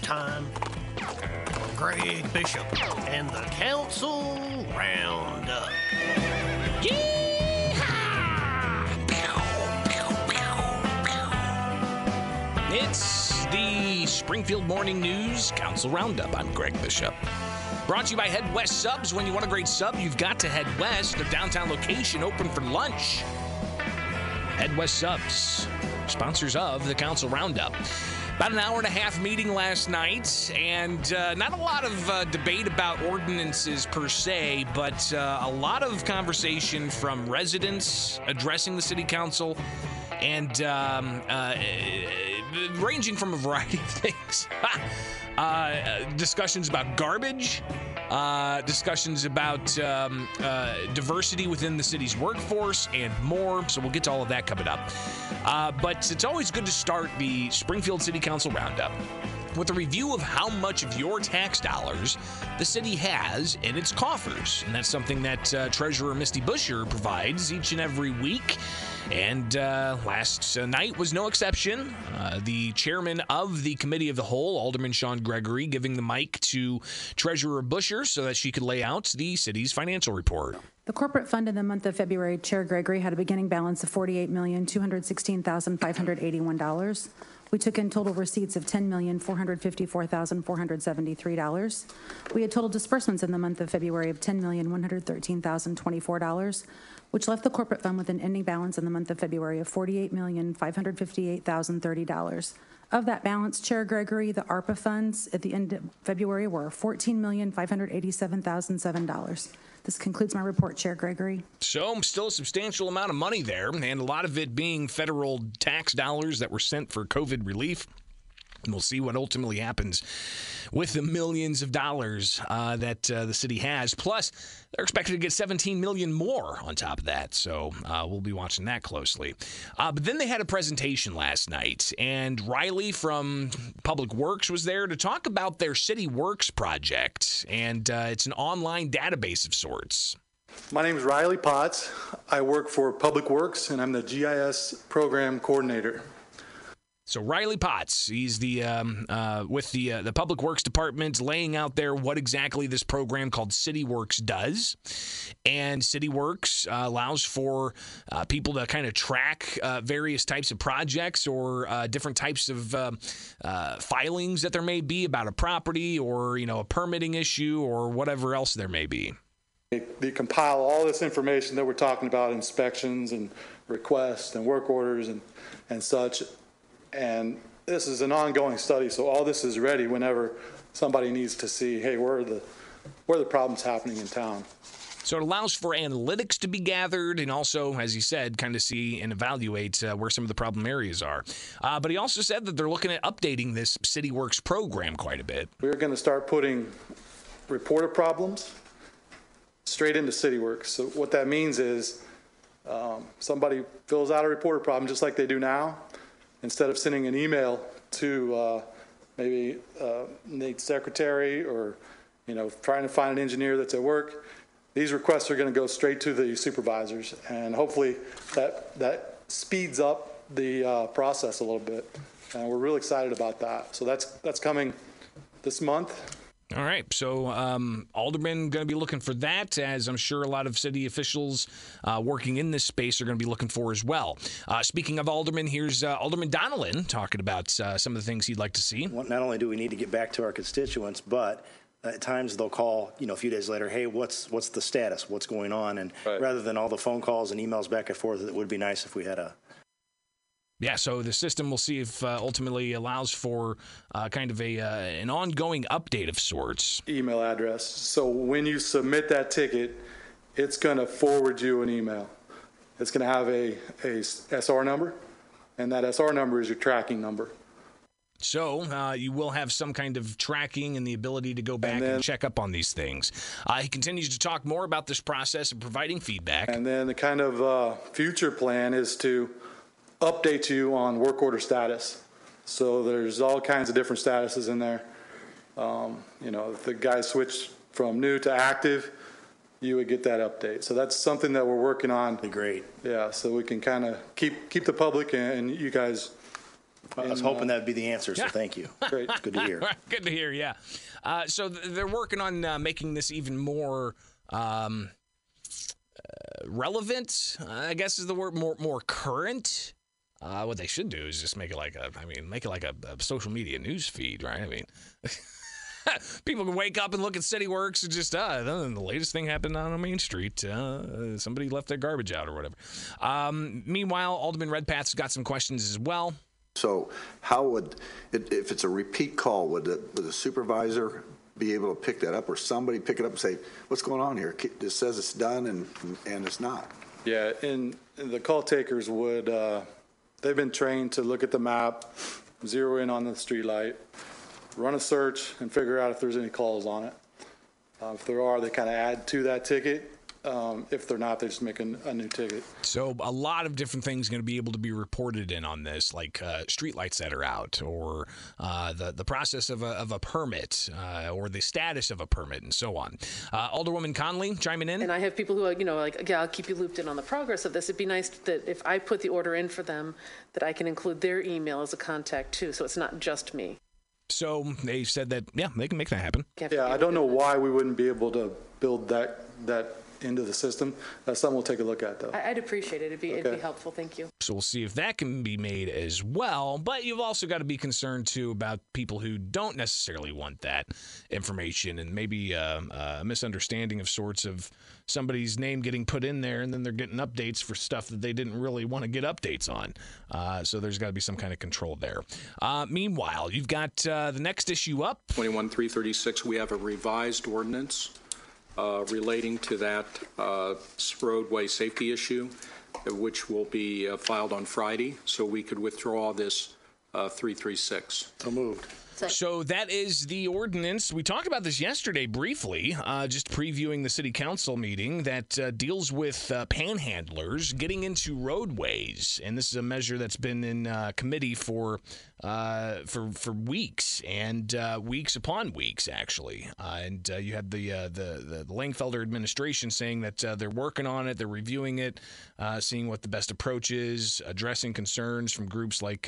Time for Greg Bishop and the Council Roundup. It's the Springfield Morning News Council Roundup. I'm Greg Bishop. Brought to you by Head West Subs. When you want a great sub, you've got to head west. Their downtown location open for lunch. Head West Subs, sponsors of the Council Roundup. About an hour and a half meeting last night, and uh, not a lot of uh, debate about ordinances per se, but uh, a lot of conversation from residents addressing the city council and um, uh, ranging from a variety of things. uh, discussions about garbage, uh, discussions about um, uh, diversity within the city's workforce, and more. So we'll get to all of that coming up. Uh, but it's always good to start the Springfield City Council Roundup with a review of how much of your tax dollars the city has in its coffers. And that's something that uh, Treasurer Misty Buscher provides each and every week. And uh, last night was no exception. Uh, the chairman of the committee of the whole, Alderman Shawn Gregory, giving the mic to Treasurer Buscher so that she could lay out the city's financial report. The corporate fund in the month of February, Chair Gregory had a beginning balance of $48,216,581. We took in total receipts of $10,454,473. We had total disbursements in the month of February of $10,113,024, which left the corporate fund with an ending balance in the month of February of $48,558,030. Of that balance, Chair Gregory, the ARPA funds at the end of February were $14,587,007. This concludes my report, Chair Gregory. So, still a substantial amount of money there, and a lot of it being federal tax dollars that were sent for COVID relief. We'll see what ultimately happens with the millions of dollars uh, that uh, the city has. Plus, they're expected to get 17 million more on top of that. So uh, we'll be watching that closely. Uh, but then they had a presentation last night, and Riley from Public Works was there to talk about their City Works project. And uh, it's an online database of sorts. My name is Riley Potts. I work for Public Works, and I'm the GIS program coordinator. So Riley Potts, he's the um, uh, with the uh, the Public Works Department, laying out there what exactly this program called City Works does, and City Works uh, allows for uh, people to kind of track uh, various types of projects or uh, different types of um, filings that there may be about a property or you know a permitting issue or whatever else there may be. They, they compile all this information that we're talking about, inspections and requests and work orders and and such and this is an ongoing study, so all this is ready whenever somebody needs to see, hey, where are the where are the problems happening in town. So it allows for analytics to be gathered and also, as he said, kind of see and evaluate uh, where some of the problem areas are. Uh, but he also said that they're looking at updating this City Works program quite a bit. We're going to start putting reported problems straight into City Works. So what that means is um, somebody fills out a reported problem just like they do now instead of sending an email to uh, maybe uh, Nate's secretary or you know trying to find an engineer that's at work, these requests are going to go straight to the supervisors, and hopefully that that speeds up the uh, process a little bit. And we're really excited about that. So that's that's coming this month. All right. So, um, Alderman going to be looking for that, as I'm sure a lot of city officials uh, working in this space are going to be looking for as well. Uh, speaking of Alderman, here's uh, Alderman Donelan talking about uh, some of the things he'd like to see. Well, not only do we need to get back to our constituents, but at times they'll call, you know, a few days later, hey, what's what's the status? What's going on? And right. rather than all the phone calls and emails back and forth, it would be nice if we had a yeah, so the system will see if uh, ultimately allows for uh, kind of a uh, an ongoing update of sorts. Email address. So when you submit that ticket, it's going to forward you an email. It's going to have a, a SR number, and that SR number is your tracking number. So uh, you will have some kind of tracking and the ability to go back and, then, and check up on these things. Uh, he continues to talk more about this process of providing feedback. And then the kind of uh, future plan is to update you on work order status. So there's all kinds of different statuses in there. Um, you know, if the guy switched from new to active, you would get that update. So that's something that we're working on. Great. Yeah, so we can kind of keep keep the public and you guys I was in, hoping uh, that'd be the answer, so Yeah. thank you. Great. It's good to hear. Good to hear. Yeah. Uh, so th- they're working on uh, making this even more um, uh, relevant. I guess is the word. More more current. Uh, what they should do is just make it like a. I mean, make it like a, a social media news feed, right? I mean. People can wake up and look at City Works and just, uh, the latest thing happened on Main Street. Uh, somebody left their garbage out or whatever. Um, meanwhile, Alderman Redpath's got some questions as well. So how would, it- if it's a repeat call, would the would the supervisor be able to pick that up, or somebody pick it up and say, what's going on here? It says it's done and, and it's not. Yeah, and and the call takers would, uh, they've been trained to look at the map, zero in on the streetlight, run a search, and figure out if there's any calls on it. Uh, If there are, they kind of add to that ticket. Um, If they're not, they just make a a new ticket. So a lot of different things going to be able to be reported in on this, like uh, streetlights that are out, or uh, the the process of a, of a permit, uh, or the status of a permit, and so on. Uh, Alderwoman Conley chiming in. And I have people who are, you know, like, yeah, I'll keep you looped in on the progress of this. It'd be nice that if I put the order in for them, that I can include their email as a contact too, so it's not just me. so they said that yeah, they can make that happen. Yeah, I don't know why we wouldn't be able to build that, that into the system. That's something we'll take a look at, though. I- I'd appreciate it. It'd be, it'd be helpful. Thank you. So we'll see if that can be made as well. But you've also got to be concerned too about people who don't necessarily want that information and maybe uh, a misunderstanding of sorts of somebody's name getting put in there and then they're getting updates for stuff that they didn't really want to get updates on. Uh, so there's got to be some kind of control there. Uh, meanwhile, you've got uh, the next issue up. 21336, we have a revised ordinance uh, relating to that uh, roadway safety issue, which will be uh, filed on Friday, so we could withdraw this uh, 336. So moved. So that is the ordinance. We talked about this yesterday briefly, uh, just previewing the city council meeting that uh, deals with uh, panhandlers getting into roadways, and this is a measure that's been in uh, committee for uh, for for weeks and uh, weeks upon weeks, actually. And you had the, the the Langfelder administration saying that they're working on it, they're reviewing it, seeing what the best approach is, addressing concerns from groups like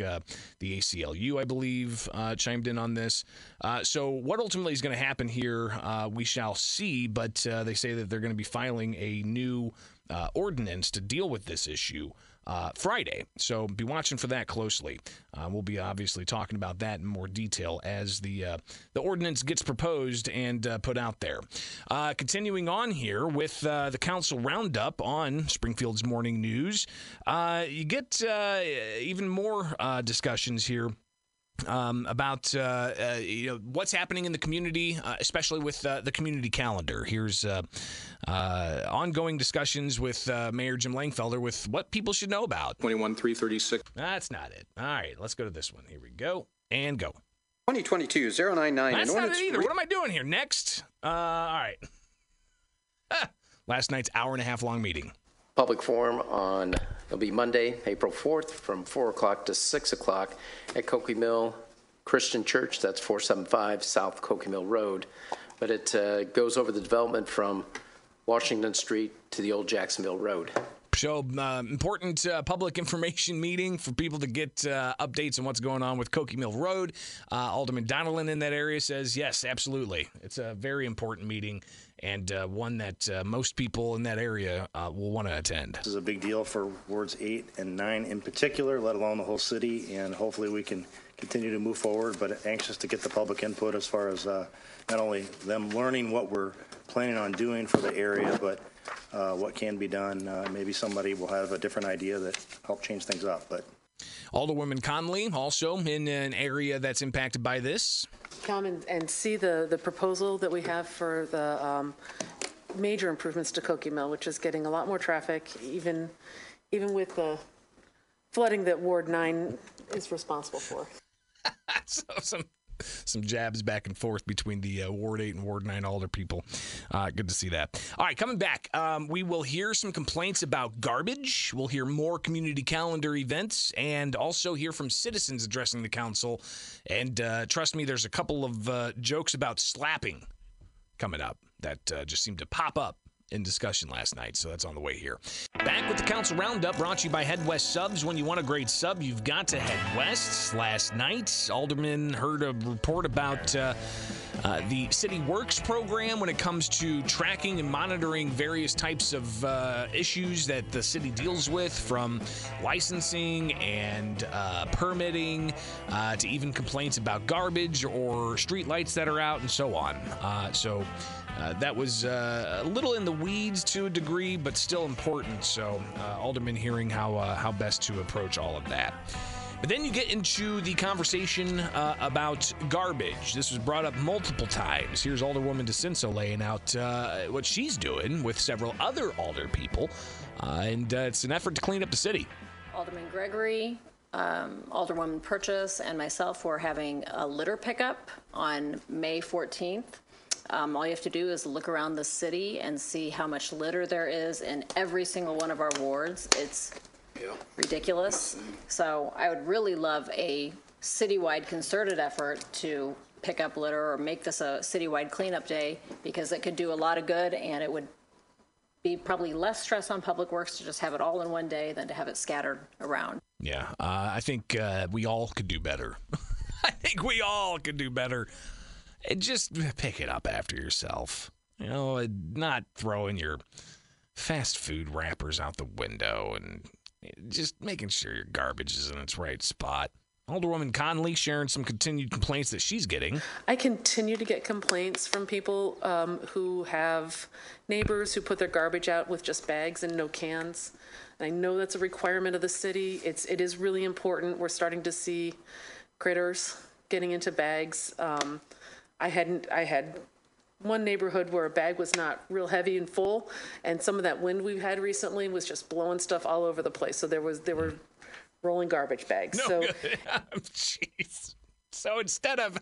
the ACLU, I believe, chimed in on this. Uh, so what ultimately is going to happen here, uh, we shall see. But uh, they say that they're going to be filing a new uh, ordinance to deal with this issue uh, Friday. So be watching for that closely. Uh, we'll be obviously talking about that in more detail as the the ordinance gets proposed and put out there. Continuing on here with the council roundup on Springfield's morning news, you get even more discussions here um, about uh, uh, you know what's happening in the community, uh, especially with uh, the community calendar. Here's uh, uh, ongoing discussions with uh, Mayor Jim Langfelder with what people should know about. 21336. That's not it. All right, let's go to this one. Here we go and go. 2022-099. That's not it either. re- What am I doing here? Next. Uh, all right. Ah, Last night's hour and a half long meeting. Public forum on, it'll be Monday, April 4th, from 4 o'clock to 6 o'clock at Koke Mill Christian Church. That's 475 South Koke Mill Road. But it uh, goes over the development from Washington Street to the old Jacksonville Road. So, uh, important uh, public information meeting for people to get uh, updates on what's going on with Koke Mill Road. Uh, Alderman Donelan in that area says, yes, absolutely. It's a very important meeting and uh, one that uh, most people in that area will want to attend. This is a big deal for wards eight and nine in particular, let alone the whole city, and hopefully we can continue to move forward, but anxious to get the public input as far as not only them learning what we're planning on doing for the area, but uh, what can be done. Uh, Maybe somebody will have a different idea that help change things up, but Alderwoman Conley, also in an area that's impacted by this. Come and, and see the, the proposal that we have for the um, major improvements to Koke Mill, which is getting a lot more traffic, even, even with the flooding that Ward 9 is responsible for. so some some jabs back and forth between the uh, Ward 8 and Ward 9 Alder people. Uh, good to see that. All right, coming back, um, we will hear some complaints about garbage. We'll hear more community calendar events and also hear from citizens addressing the council. And uh, trust me, there's a couple of uh, jokes about slapping coming up that uh, just seem to pop up in discussion last night, so that's on the way here. Back with the Council Roundup, brought to you by Head West Subs. When you want a great sub, you've got to head west. Last night, Alderman heard a report about. Uh, uh, the City Works program when it comes to tracking and monitoring various types of uh, issues that the city deals with, from licensing and uh, permitting uh, to even complaints about garbage or street lights that are out and so on. Uh, so that was a little in the weeds to a degree, but still important. So Alderman hearing how how best to approach all of that. But then you get into the conversation uh, about garbage. This was brought up multiple times. Here's Alderwoman DiCenso laying out uh, what she's doing with several other alder people, uh, and uh, it's an effort to clean up the city. Alderman Gregory, um, Alderwoman Purchase, and myself were having a litter pickup on May 14th. Um, all you have to do is look around the city and see how much litter there is in every single one of our wards. It's ridiculous. So I would really love a citywide concerted effort to pick up litter or make this a citywide cleanup day because it could do a lot of good and it would be probably less stress on Public Works to just have it all in one day than to have it scattered around. Yeah, uh, I think uh, we all could do better. I think we all could do better. And just pick it up after yourself. You know, not throwing your fast food wrappers out the window and just making sure your garbage is in its right spot. Alderwoman Conley sharing some continued complaints that she's getting. I continue to get complaints from people um, who have neighbors who put their garbage out with just bags and no cans. And I know that's a requirement of the city. It's it is really important. We're starting to see critters getting into bags. Um, I hadn't I had one neighborhood where a bag was not real heavy and full, and some of that wind we've had recently was just blowing stuff all over the place. So there was there were rolling garbage bags. No so good. Jeez. So instead of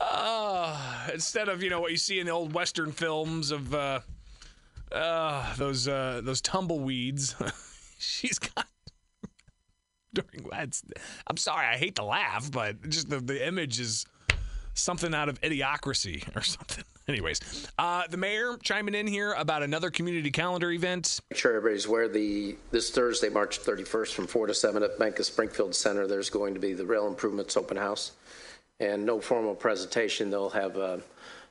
uh, instead of you know what you see in the old western films of uh, uh, those uh, those tumbleweeds, she's got during I'm sorry, I hate to laugh, but just the, the image is something out of idiocracy or something. Anyways, uh, the mayor chiming in here about another community calendar event. Make sure everybody's aware the, this Thursday, March 31st, from 4 to 7 at Bank of Springfield Center, there's going to be the Rail Improvements Open House. And no formal presentation. They'll have uh,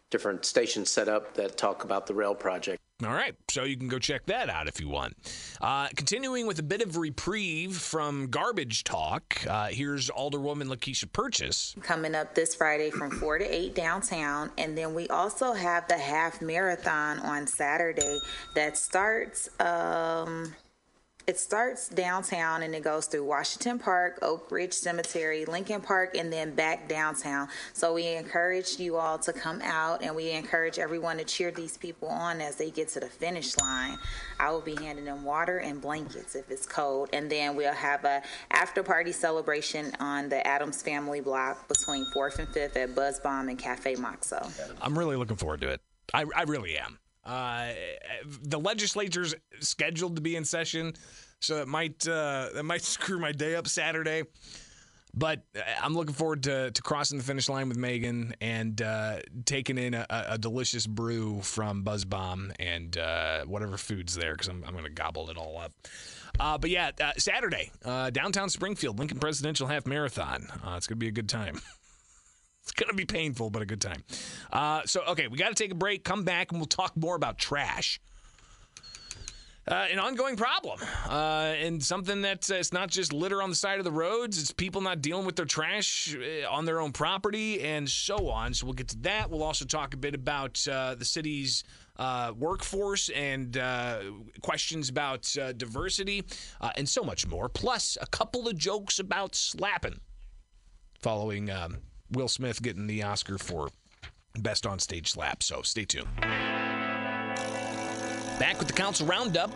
different stations set up that talk about the rail project. All right, so you can go check that out if you want. Uh, continuing with a bit of reprieve from garbage talk, uh, here's Alderwoman Lakeisha Purchase. coming up this Friday from 4 to 8 downtown. And then we also have the half marathon on Saturday that starts, um, it starts downtown and it goes through Washington Park, Oak Ridge Cemetery, Lincoln Park, and then back downtown. So we encourage you all to come out and we encourage everyone to cheer these people on as they get to the finish line. I will be handing them water and blankets if it's cold. And then we'll have a after party celebration on the Adams Family Block between 4th and 5th at Buzz Bomb and Cafe Moxo. I'm really looking forward to it. I, I really am. Uh, the legislature's scheduled to be in session, so that might uh, that might screw my day up Saturday. But I'm looking forward to, to crossing the finish line with Megan and uh, taking in a, a delicious brew from Buzz Bomb and uh, whatever food's there because I'm, I'm going to gobble it all up. Uh, but yeah, uh, Saturday, uh, downtown Springfield, Lincoln Presidential Half Marathon. Uh, it's going to be a good time. It's going to be painful, but a good time. Uh, so, okay, we got to take a break, come back, and we'll talk more about trash. Uh, an ongoing problem, uh, and something that uh, it's not just litter on the side of the roads. It's people not dealing with their trash uh, on their own property, and so on. So we'll get to that. We'll also talk a bit about uh, the city's uh, workforce and questions about diversity, and so much more. Plus, a couple of jokes about slapping, following um, Will Smith getting the Oscar for best on stage slap. So stay tuned. Back with the Council Roundup,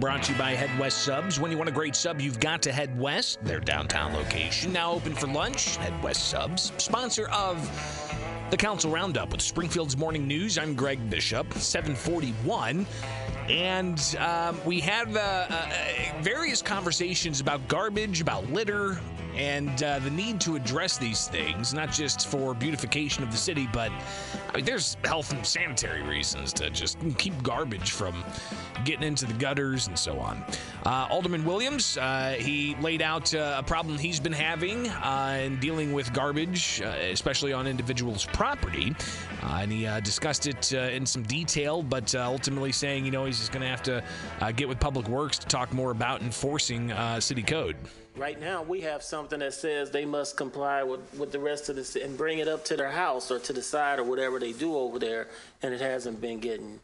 brought to you by Head West Subs. When you want a great sub, you've got to head west. Their downtown location now open for lunch. Head West Subs, sponsor of the Council Roundup with Springfield's Morning News. I'm Greg Bishop, 741. And um, we had uh, uh, various conversations about garbage, about litter, and uh, the need to address these things, not just for beautification of the city, but I mean, there's health and sanitary reasons to just keep garbage from getting into the gutters and so on. Uh, Alderman Williams, uh, he laid out uh, a problem he's been having uh, in dealing with garbage, uh, especially on individuals' property. And he discussed it in some detail, but ultimately saying, you know, he's just going to have to uh, get with Public Works to talk more about enforcing uh, city code. Right now, we have something that says they must comply with, with the rest of the, ci- and bring it up to their house or to the side or whatever they do over there, and it hasn't been getting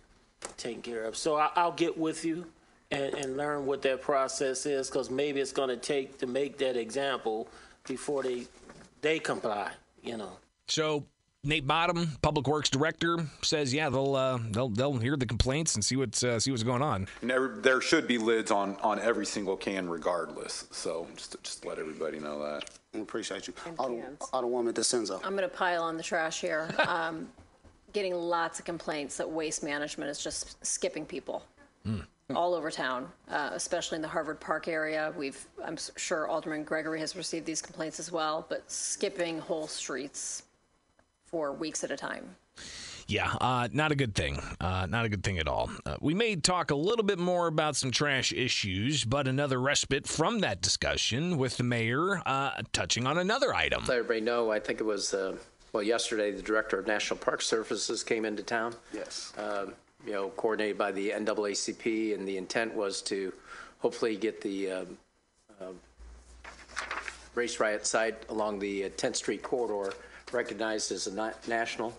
taken care of. So I, I'll get with you and, and learn what that process is, because maybe it's gonna take to make that example before they, they comply, you know. So Nate Bottom, Public Works Director, says, yeah, they'll uh, they'll they'll hear the complaints and see what's uh, see what's going on. And there should be lids on, on every single can regardless. So just, just let everybody know that. Appreciate you. Alder- Alderwoman DiCenso. I'm going to pile on the trash here. Um, Getting lots of complaints that waste management is just skipping people all over town, uh, especially in the Harvard Park area. We've, I'm sure Alderman Gregory has received these complaints as well, but skipping whole streets for weeks at a time. Yeah, uh, not a good thing. Uh, not a good thing at all. Uh, we may talk a little bit more about some trash issues, but another respite from that discussion with the mayor uh, touching on another item. Let everybody know, I think it was, uh, well, yesterday, the Director of National Park Services came into town. Yes. um, you know, coordinated by the NAACP, and the intent was to hopefully get the um, um, race riot site along the uh, 10th Street corridor recognized as a na- national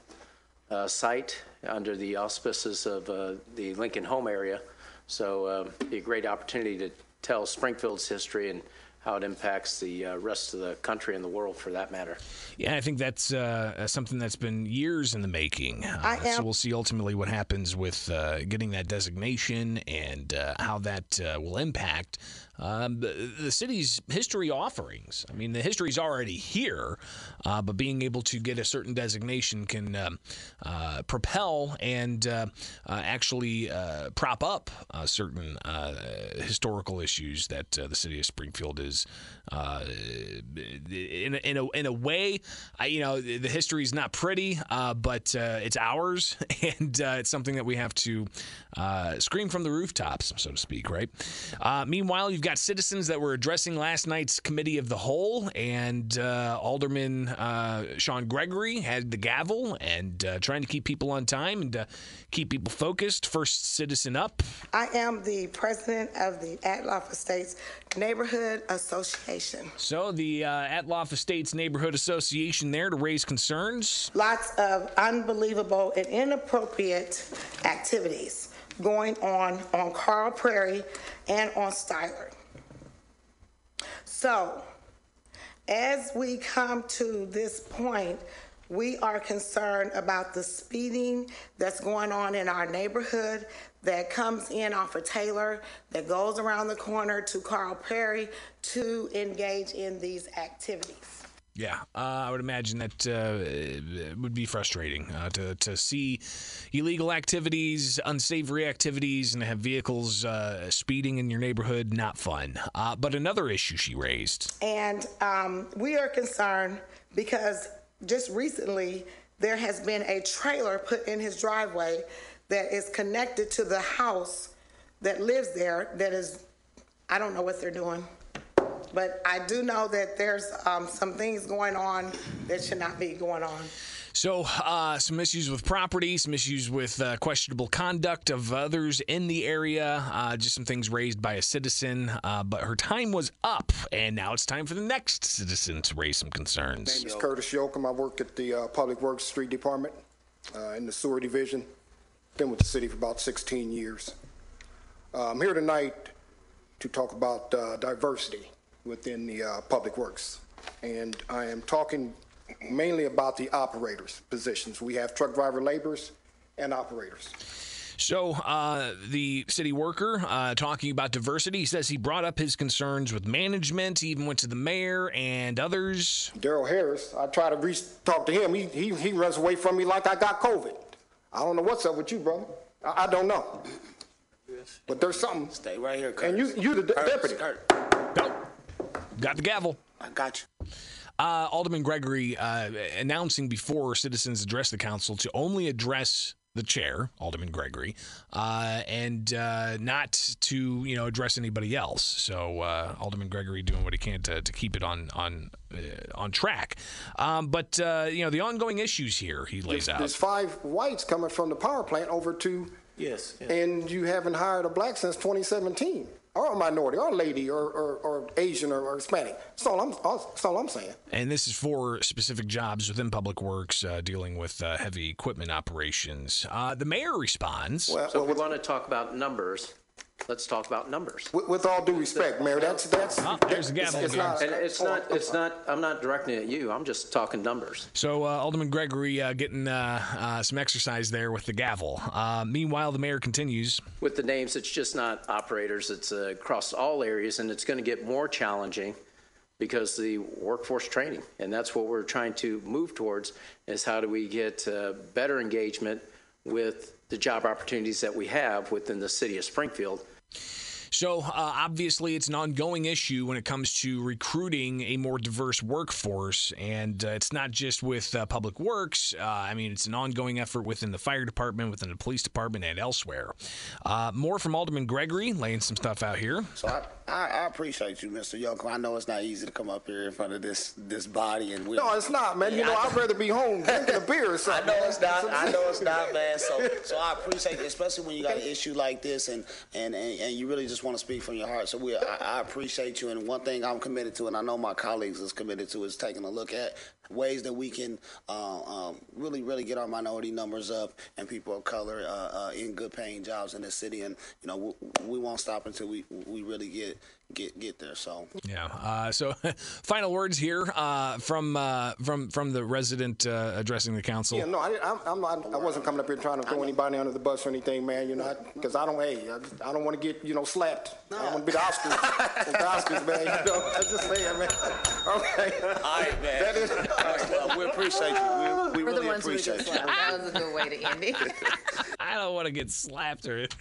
uh, site under the auspices of uh, the Lincoln Home area. So um, be a great opportunity to tell Springfield's history and how it impacts the uh, rest of the country and the world for that matter. Yeah, I think that's uh, something that's been years in the making. Uh, So we'll see ultimately what happens with uh, getting that designation and uh, how that uh, will impact um, the, the city's history offerings. I mean, the history's already here, uh, but being able to get a certain designation can um, uh, propel and uh, uh, actually uh, prop up certain historical issues that the city of Springfield is. In, in, a, in a way, I, you know, the history is not pretty, but it's ours, and it's something that we have to scream from the rooftops, so to speak, right? Meanwhile, you've got citizens that were addressing last night's committee of the whole, and uh, Alderman uh, Shawn Gregory had the gavel and uh, trying to keep people on time and uh, keep people focused. First citizen up. I am the president of the Atloff Estates Neighborhood Association. So the uh, Atloff Estates Neighborhood Association there to raise concerns. Lots of unbelievable and inappropriate activities going on on Carl Prairie and on Styler. So, as we come to this point, we are concerned about the speeding that's going on in our neighborhood that comes in off of Taylor, that goes around the corner to Carl Perry to engage in these activities. Yeah, uh, I would imagine that uh, it would be frustrating uh, to, to see illegal activities, unsavory activities, and have vehicles uh, speeding in your neighborhood. Not fun. Uh, but another issue she raised. And um, we are concerned because just recently there has been a trailer put in his driveway that is connected to the house that lives there that is, I don't know what they're doing. But I do know that there's um, some things going on that should not be going on. So, uh, some issues with property, some issues with uh, questionable conduct of others in the area, uh, just some things raised by a citizen. Uh, but her time was up, and now it's time for the next citizen to raise some concerns. My name is Curtis Yoakum. I work at the uh, Public Works Street Department uh, in the sewer division. Been with the city for about 16 years. Uh, I'm here tonight to talk about uh, diversity within the uh, Public Works. And I am talking mainly about the operators' positions. We have truck driver laborers and operators. So, uh, the city worker uh, talking about diversity, he says he brought up his concerns with management, he even went to the mayor and others. Daryl Harris, I try to reach, talk to him. He, he, he runs away from me like I got COVID. I don't know what's up with you, brother. I, I don't know. But there's something. Stay right here, And you, you the de- deputy. Got the gavel. I got you. Uh, Alderman Gregory uh, announcing before citizens address the council to only address the chair, Alderman Gregory, uh, and uh, not to you know address anybody else. So uh, Alderman Gregory doing what he can to, to keep it on on uh, on track. Um, but uh, you know the ongoing issues here he lays There's- out. There's five whites coming from the power plant over to, Yes. and you haven't hired a black since 2017, or a minority, or a lady, or, or, or Asian, or, or Hispanic. That's all I'm, that's all I'm saying. And this is for specific jobs within Public Works uh, dealing with uh, heavy equipment operations. Uh, the mayor responds. So if we want to talk about numbers, let's talk about numbers. With, with all due respect, Mayor, that's, that's. Oh, there's the gavel it's again. not- And it's not, it's not, I'm not directing it at you, I'm just talking numbers. So uh, Alderman Gregory uh, getting uh, uh, some exercise there with the gavel. Uh, meanwhile, the mayor continues. With the names, it's just not operators, it's uh, across all areas, and it's going to get more challenging because the workforce training, and that's what we're trying to move towards, is how do we get uh, better engagement with the job opportunities that we have within the city of Springfield. So uh, obviously, it's an ongoing issue when it comes to recruiting a more diverse workforce, and uh, it's not just with uh, Public Works. Uh, I mean, it's an ongoing effort within the fire department, within the police department, and elsewhere. Uh, more from Alderman Gregory, laying some stuff out here. So I, I, I appreciate you, Mr. Yoko. I know it's not easy to come up here in front of this this body and we. No, it's not, man. You know, I'd rather be home drinking a beer or something. I know man. it's not. I know it's not, man. So, so I appreciate it, especially when you got an issue like this, and and and, and you really just want to speak from your heart. So we, I, I appreciate you. And one thing I'm committed to, and I know my colleagues is committed to, is taking a look at ways that we can uh, um, really, really get our minority numbers up and people of color uh, uh, in good paying jobs in the city. And you know, we, we won't stop until we we really get get get there. So. Yeah. Uh, so, final words here uh, from uh, from from the resident uh, addressing the council. Yeah, no, I, I'm, I'm not, I wasn't coming up here trying to throw anybody under the bus or anything, man. You know, because I, don't, hey, I, just- I don't want to get, you know, slapped. I don't want to be the Oscars, the Oscars, man. You know, I'm just saying, man. Okay. All right, man. That is. Well, we appreciate you. We, we We're the really ones who would appreciate get you. slapped. That was a good way to end it. I don't want to get slapped or.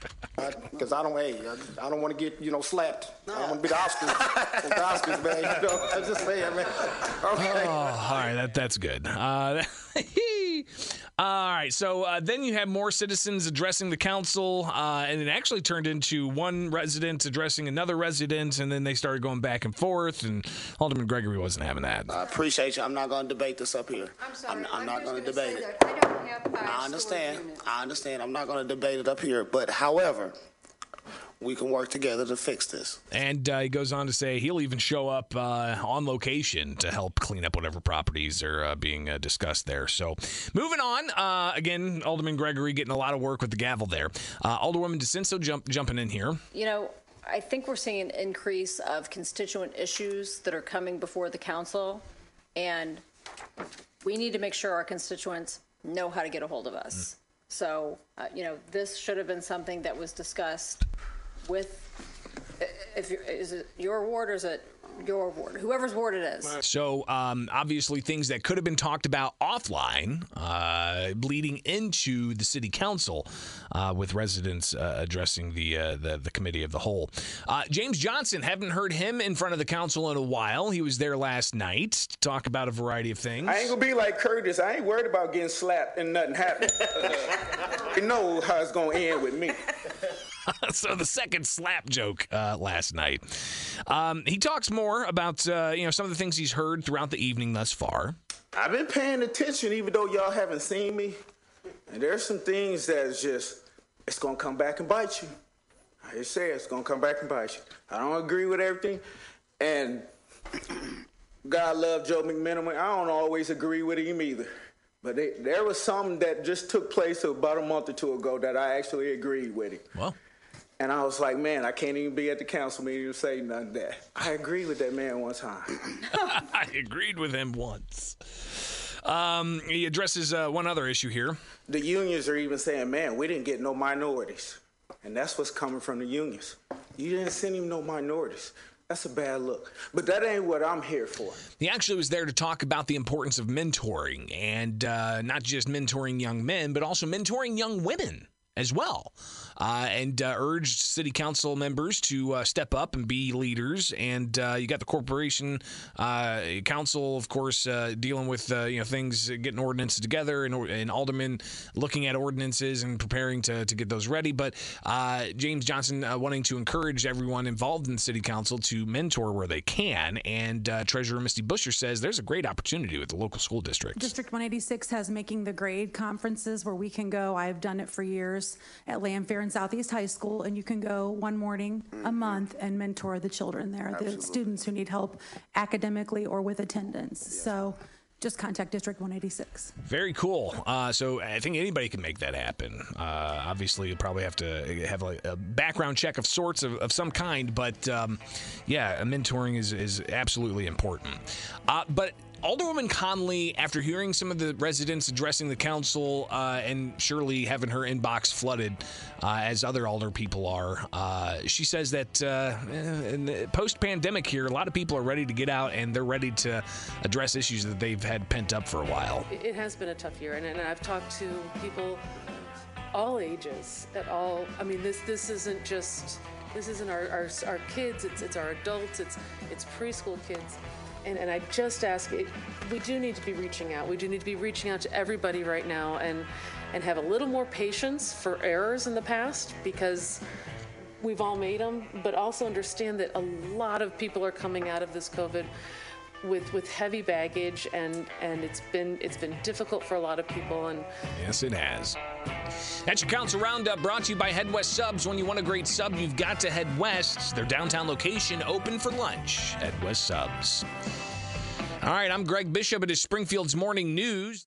Because I don't, hey, I, I don't want to get, you know, slapped. I don't want to be the Oscars, the Oscars, man. You know, I'm just saying, man. Okay. Oh, all right, that that's good. Uh, all right, so uh, then you have more citizens addressing the council, uh, and it actually turned into one resident addressing another resident, and then they started going back and forth. And Alderman Gregory wasn't having that. I appreciate you. I'm not going to debate this up here. I'm sorry. I'm, not just going to gonna debate it. I don't have I understand. I understand. I'm not going to debate it up here. But however, we can work together to fix this. And uh, he goes on to say he'll even show up uh, on location to help clean up whatever properties are uh, being uh, discussed there. So, moving on, uh, again, Alderman Gregory getting a lot of work with the gavel there. Uh, Alderwoman DiCenso jump, jumping in here. You know, I think we're seeing an increase of constituent issues that are coming before the council, and we need to make sure our constituents know how to get a hold of us. So, uh, you know, this should have been something that was discussed with, if, you- is it your ward or is it your ward? Whoever's ward it is. So, um, obviously, things that could have been talked about offline, uh, bleeding into the city council, uh, with residents uh, addressing the, uh, the the committee of the whole. Uh, James Johnson, haven't heard him in front of the council in a while. He was there last night to talk about a variety of things. I ain't gonna be like Curtis. I ain't worried about getting slapped and nothing happening. you know how it's gonna end with me. so the second slap joke uh, last night. Um, he talks more about uh, you know some of the things he's heard throughout the evening thus far. I've been paying attention, even though y'all haven't seen me. And there's some things that's just, it's gonna come back and bite you. I just say it's gonna come back and bite you. I don't agree with everything, and God love Joe McMenamin. I don't always agree with him either. But they, there was something that just took place about a month or two ago that I actually agreed with him. Well. And I was like, man, I can't even be at the council meeting and say none of that. I agreed with that man one time. I agreed with him once. Um, he addresses uh, one other issue here. The unions are even saying, man, we didn't get no minorities. And that's what's coming from the unions. You didn't send him no minorities. That's a bad look. But that ain't what I'm here for. He actually was there to talk about the importance of mentoring and uh, not just mentoring young men, but also mentoring young women as well, and uh, urged city council members to uh, step up and be leaders. And uh, you got the corporation uh, council, of course, uh, dealing with uh, you know things, getting ordinances together, and, and aldermen looking at ordinances and preparing to, to get those ready. But uh, James Johnson uh, wanting to encourage everyone involved in the city council to mentor where they can. And uh, Treasurer Misty Buscher says there's a great opportunity with the local school district. District 186 has Making the Grade conferences where we can go. I've done it for years at Fair and Southeast High School, and you can go one morning a month and mentor the children there, the students who need help academically or with attendance. So just contact District 186. Very cool. Uh, so I think anybody can make that happen. Uh, obviously, you probably have to have like a background check of sorts of, of some kind, but um, yeah, mentoring is, is absolutely important. Uh, but Alderwoman Conley, after hearing some of the residents addressing the council uh, and surely having her inbox flooded, uh, as other alder people are, uh, she says that uh, post pandemic here, a lot of people are ready to get out and they're ready to address issues that they've had pent up for a while. It has been a tough year, and, and I've talked to people all ages at all. I mean, this this isn't just this isn't our, our, our kids. It's it's our adults. It's it's preschool kids and, and I just ask, it, we do need to be reaching out. We do need to be reaching out to everybody right now and, and have a little more patience for errors in the past because we've all made them, but also understand that a lot of people are coming out of this COVID with with heavy baggage and and it's been it's been difficult for a lot of people and yes it has. That's your council roundup brought to you by head west subs. When you want a great sub you've got to head west. Their downtown location open for lunch head west subs. All right i'm greg bishop. It is springfield's morning news